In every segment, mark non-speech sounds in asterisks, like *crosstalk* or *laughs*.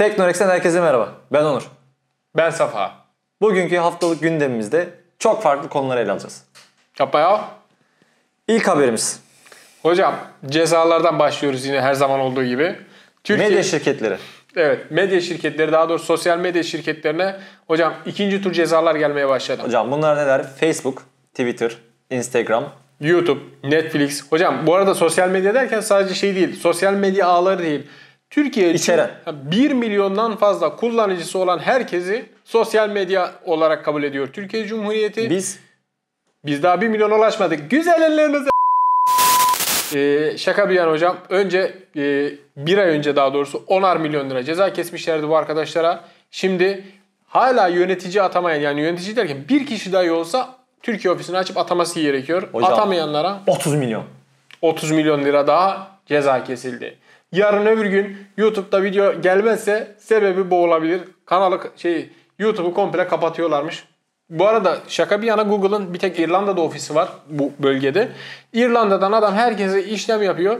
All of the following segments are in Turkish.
Teknorex'ten herkese merhaba. Ben Onur. Ben Safa. Bugünkü haftalık gündemimizde çok farklı konuları ele alacağız. Yapma ya. İlk haberimiz. Hocam cezalardan başlıyoruz yine her zaman olduğu gibi. Türkiye, Medya şirketleri. Evet medya şirketleri daha doğrusu sosyal medya şirketlerine hocam ikinci tur cezalar gelmeye başladı. Hocam bunlar neler? Facebook, Twitter, Instagram. YouTube, Netflix. Hocam bu arada sosyal medya derken sadece şey değil. Sosyal medya ağları değil. Türkiye İçeren. 1 milyondan fazla kullanıcısı olan herkesi sosyal medya olarak kabul ediyor. Türkiye Cumhuriyeti. Biz Biz daha 1 milyona ulaşmadık. Güzel ellerinize ee, şaka bir yana hocam. Önce e, bir ay önce daha doğrusu 10'ar milyon lira ceza kesmişlerdi bu arkadaşlara. Şimdi hala yönetici atamayan yani yönetici derken bir kişi dahi olsa Türkiye ofisini açıp ataması gerekiyor. Hocam. Atamayanlara 30 milyon. 30 milyon lira daha ceza kesildi. Yarın öbür gün YouTube'da video gelmezse sebebi bu olabilir. Kanalı şey YouTube'u komple kapatıyorlarmış. Bu arada şaka bir yana Google'ın bir tek İrlanda'da ofisi var bu bölgede. İrlanda'dan adam herkese işlem yapıyor.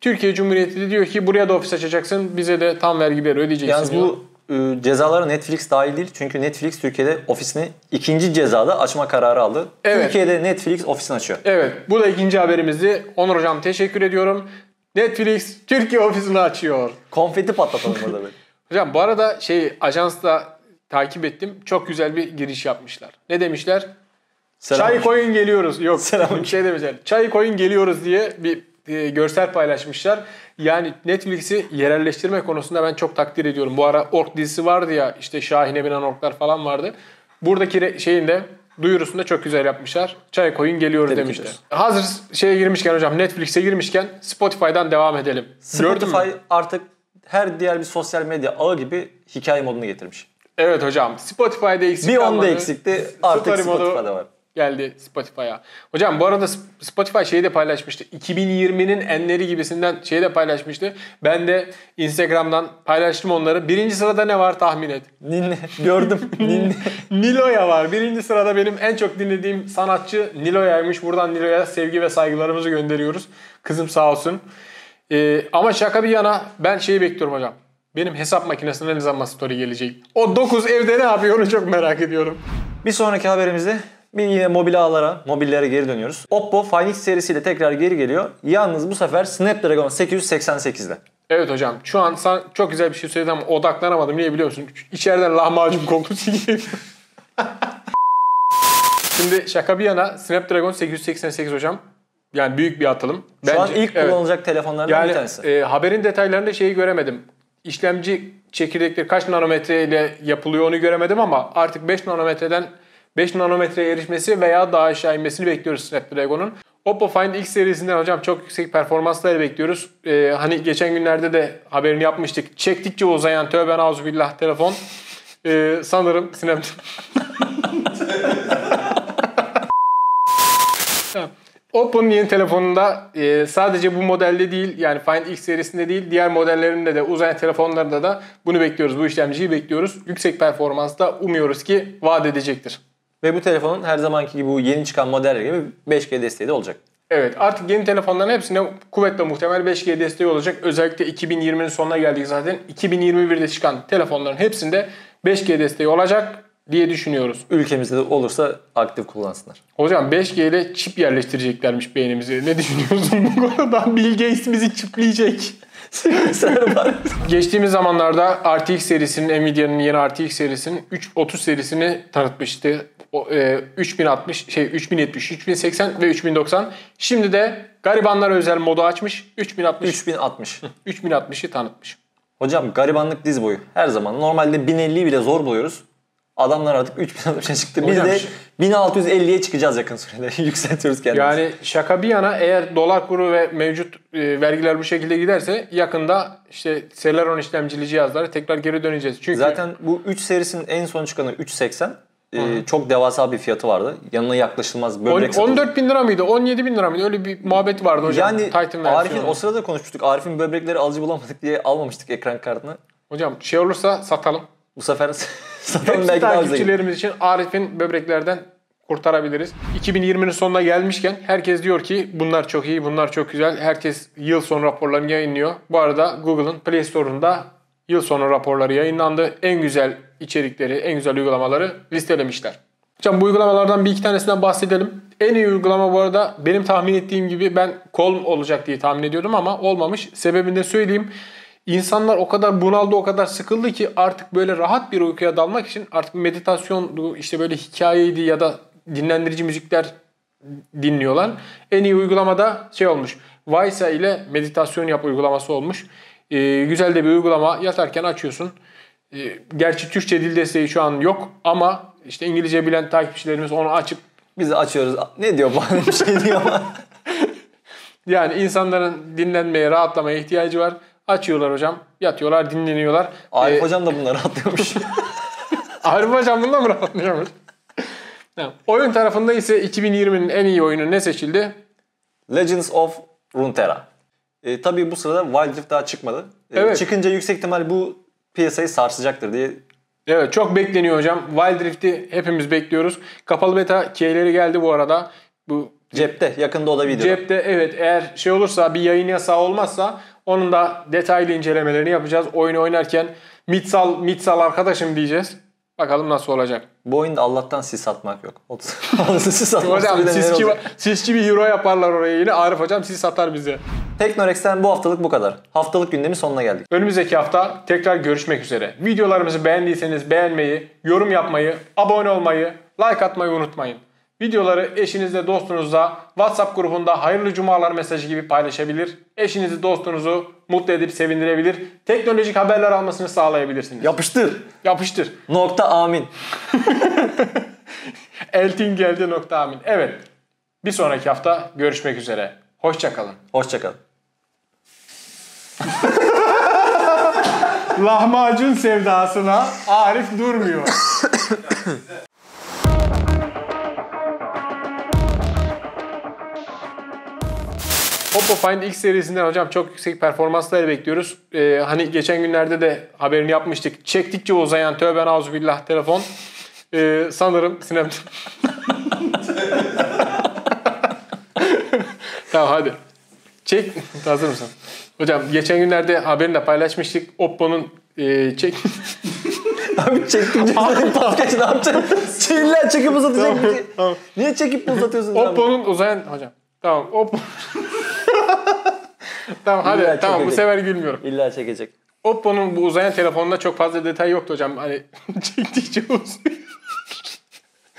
Türkiye Cumhuriyeti de diyor ki buraya da ofis açacaksın. Bize de tam vergi ver ödeyeceksin. Yalnız diyor. bu e, cezalara Netflix dahil değil. Çünkü Netflix Türkiye'de ofisini ikinci cezada açma kararı aldı. Evet. Türkiye'de Netflix ofisini açıyor. Evet bu da ikinci haberimizdi. Onur Hocam teşekkür ediyorum. Netflix Türkiye ofisini açıyor. Konfeti patlatalım burada böyle. *laughs* Hocam bu arada şey ajansla takip ettim. Çok güzel bir giriş yapmışlar. Ne demişler? Selam. Çay koyun geliyoruz. Yok Selam. *laughs* şey demişler. Çay koyun geliyoruz diye bir e, görsel paylaşmışlar. Yani Netflix'i yerelleştirme konusunda ben çok takdir ediyorum. Bu ara Ork dizisi vardı ya işte Şahin'e binen orklar falan vardı. Buradaki re- şeyin de duyurusunda çok güzel yapmışlar. Çay koyun geliyoruz Tebrik demişler. ediyoruz. Hazır şeye girmişken hocam Netflix'e girmişken Spotify'dan devam edelim. Spotify artık her diğer bir sosyal medya ağı gibi hikaye modunu getirmiş. Evet hocam. Spotify'da eksik Bir onda eksikti. Artık Story modu Spotify'da var. Geldi Spotify'a. Hocam bu arada Spotify şeyi de paylaşmıştı. 2020'nin enleri gibisinden şeyi de paylaşmıştı. Ben de Instagram'dan paylaştım onları. Birinci sırada ne var tahmin et. Ninni. Gördüm. *laughs* Ninni. Nilo'ya var. Birinci sırada benim en çok dinlediğim sanatçı Nilo'yaymış. Buradan Nilo'ya sevgi ve saygılarımızı gönderiyoruz. Kızım sağ olsun. Ee, ama şaka bir yana ben şeyi bekliyorum hocam. Benim hesap makinesine ne zaman story gelecek? O 9 evde ne yapıyor onu çok merak ediyorum. Bir sonraki haberimizde bir yine mobil ağlara, mobillere geri dönüyoruz. Oppo Find X serisiyle tekrar geri geliyor. Yalnız bu sefer Snapdragon 888'de. Evet hocam şu an sen çok güzel bir şey söyledin ama odaklanamadım. Niye biliyor musun? İçeriden lahmacun *laughs* kokusu geliyor. Şimdi şaka bir yana Snapdragon 888 hocam. Yani büyük bir atılım. Şu an ilk evet. kullanılacak telefonlardan Yani bir tanesi. e, haberin detaylarında şeyi göremedim. İşlemci çekirdekleri kaç nanometre ile yapılıyor onu göremedim ama artık 5 nanometreden 5 nanometreye erişmesi veya daha aşağı inmesini bekliyoruz Snapdragon'un. Oppo Find X serisinden hocam çok yüksek performansları bekliyoruz. E, hani geçen günlerde de haberini yapmıştık. Çektikçe uzayan tövbe nauzubillah telefon. E, sanırım Snapdragon... *laughs* Oppo'nun yeni telefonunda e, sadece bu modelde değil yani Find X serisinde değil diğer modellerinde de uzayan telefonlarında da bunu bekliyoruz. Bu işlemciyi bekliyoruz. Yüksek performansta umuyoruz ki vaat edecektir. Ve bu telefonun her zamanki gibi bu yeni çıkan modeller gibi 5G desteği de olacak. Evet artık yeni telefonların hepsine kuvvetle muhtemel 5G desteği olacak. Özellikle 2020'nin sonuna geldik zaten. 2021'de çıkan telefonların hepsinde 5G desteği olacak diye düşünüyoruz. Ülkemizde de olursa aktif kullansınlar. Hocam 5G ile çip yerleştireceklermiş beynimize. Ne düşünüyorsun bu konuda? *laughs* Bill Gates bizi çipleyecek. *laughs* Geçtiğimiz zamanlarda RTX serisinin, Nvidia'nın yeni RTX serisinin 330 serisini tanıtmıştı. O, e, 3060, şey 3070, 3080 ve 3090. Şimdi de garibanlara özel modu açmış. 3060, 3060. 3060'ı tanıtmış. Hocam garibanlık diz boyu. Her zaman. Normalde 1050'yi bile zor buluyoruz. Adamlar artık 3060'a çıktı. Biz Hocam de şu- 1650'ye çıkacağız yakın sürede. *laughs* Yükseltiyoruz kendimizi. Yani şaka bir yana eğer dolar kuru ve mevcut e, vergiler bu şekilde giderse yakında işte Celeron işlemcili cihazlara tekrar geri döneceğiz. Çünkü Zaten bu 3 serisinin en son çıkanı 380. Ee, çok devasa bir fiyatı vardı. Yanına yaklaşılmaz böbrek satıldı. 14 bin lira mıydı? 17 bin lira mıydı? Öyle bir muhabbet vardı hocam. Yani Titan Arif'in o sırada konuşmuştuk. Arif'in böbrekleri alıcı bulamadık diye almamıştık ekran kartını. Hocam şey olursa satalım. Bu sefer *laughs* satalım belki daha takipçilerimiz için Arif'in böbreklerden kurtarabiliriz. 2020'nin sonuna gelmişken herkes diyor ki bunlar çok iyi, bunlar çok güzel. Herkes yıl sonu raporlarını yayınlıyor. Bu arada Google'ın Play Store'unda yıl sonu raporları yayınlandı. En güzel içerikleri, en güzel uygulamaları listelemişler. Hocam bu uygulamalardan bir iki tanesinden bahsedelim. En iyi uygulama bu arada benim tahmin ettiğim gibi ben Calm olacak diye tahmin ediyordum ama olmamış. Sebebini de söyleyeyim. İnsanlar o kadar bunaldı, o kadar sıkıldı ki artık böyle rahat bir uykuya dalmak için artık meditasyon, işte böyle hikayeydi ya da dinlendirici müzikler dinliyorlar. En iyi uygulamada şey olmuş. Vaysa ile meditasyon yap uygulaması olmuş. Ee, güzel de bir uygulama. Yatarken açıyorsun. Ee, gerçi Türkçe dil desteği şu an yok ama işte İngilizce bilen takipçilerimiz onu açıp Biz de açıyoruz. Ne diyor bu bir şey diyor ama. *laughs* yani insanların dinlenmeye, rahatlamaya ihtiyacı var. Açıyorlar hocam. Yatıyorlar, dinleniyorlar. Arif Ee, hocam da bunları atlıyormuş. *laughs* Arif hocam bundan mı rahatlıyormuş? Tamam. Oyun tarafında ise 2020'nin en iyi oyunu ne seçildi? Legends of Runeterra. E, tabii bu sırada Wild Rift daha çıkmadı. E, Evet. Çıkınca yüksek ihtimal bu piyasayı sarsacaktır diye Evet çok bekleniyor hocam. Wild Rift'i hepimiz bekliyoruz. Kapalı beta keyleri geldi bu arada. Bu cepte. Yakında o da video. cepte evet eğer şey olursa bir yayın yasağı olmazsa onun da detaylı incelemelerini yapacağız. Oyunu oynarken mitsal mitsal arkadaşım diyeceğiz. Bakalım nasıl olacak. Bu oyunda Allah'tan sis atmak yok. *laughs* Sis atmak Hocam olacak? sisçi bir hero yaparlar oraya yine. Arif hocam sis atar bize. Teknorex'ten bu haftalık bu kadar. Haftalık gündemin sonuna geldik. Önümüzdeki hafta tekrar görüşmek üzere. Videolarımızı beğendiyseniz beğenmeyi, yorum yapmayı, abone olmayı, like atmayı unutmayın. Videoları eşinizle, dostunuzla, WhatsApp grubunda hayırlı cumalar mesajı gibi paylaşabilir. Eşinizi, dostunuzu mutlu edip sevindirebilir. Teknolojik haberler almasını sağlayabilirsiniz. Yapıştır. Yapıştır. Nokta amin. *laughs* Eltin geldi nokta amin. Evet. Bir sonraki hafta görüşmek üzere. Hoşçakalın. Hoşçakalın. *laughs* Lahmacun sevdasına Arif durmuyor. *laughs* Oppo Find X serisinden hocam çok yüksek performanslar bekliyoruz. Ee, hani geçen günlerde de haberini yapmıştık. Çektikçe uzayan tövben auzubillah telefon. Ee, sanırım Snapchat. *laughs* tamam hadi. Çek. Hazır mısın? Hocam geçen günlerde haberini de paylaşmıştık. Oppo'nun e, çek... *laughs* Abi çektikçe podcast *laughs* ne yapacaksın? İlla çekip uzatacak bir şey. Tamam. Niye çekip uzatıyorsun? Oppo'nun uzayan hocam. Tamam. Oppo. Tamam hadi. İlla tamam bu çekecek. sefer gülmüyorum. İlla çekecek. Oppo'nun bu uzayan telefonunda çok fazla detay yoktu hocam. Hani *laughs* çektikçe uzuyor.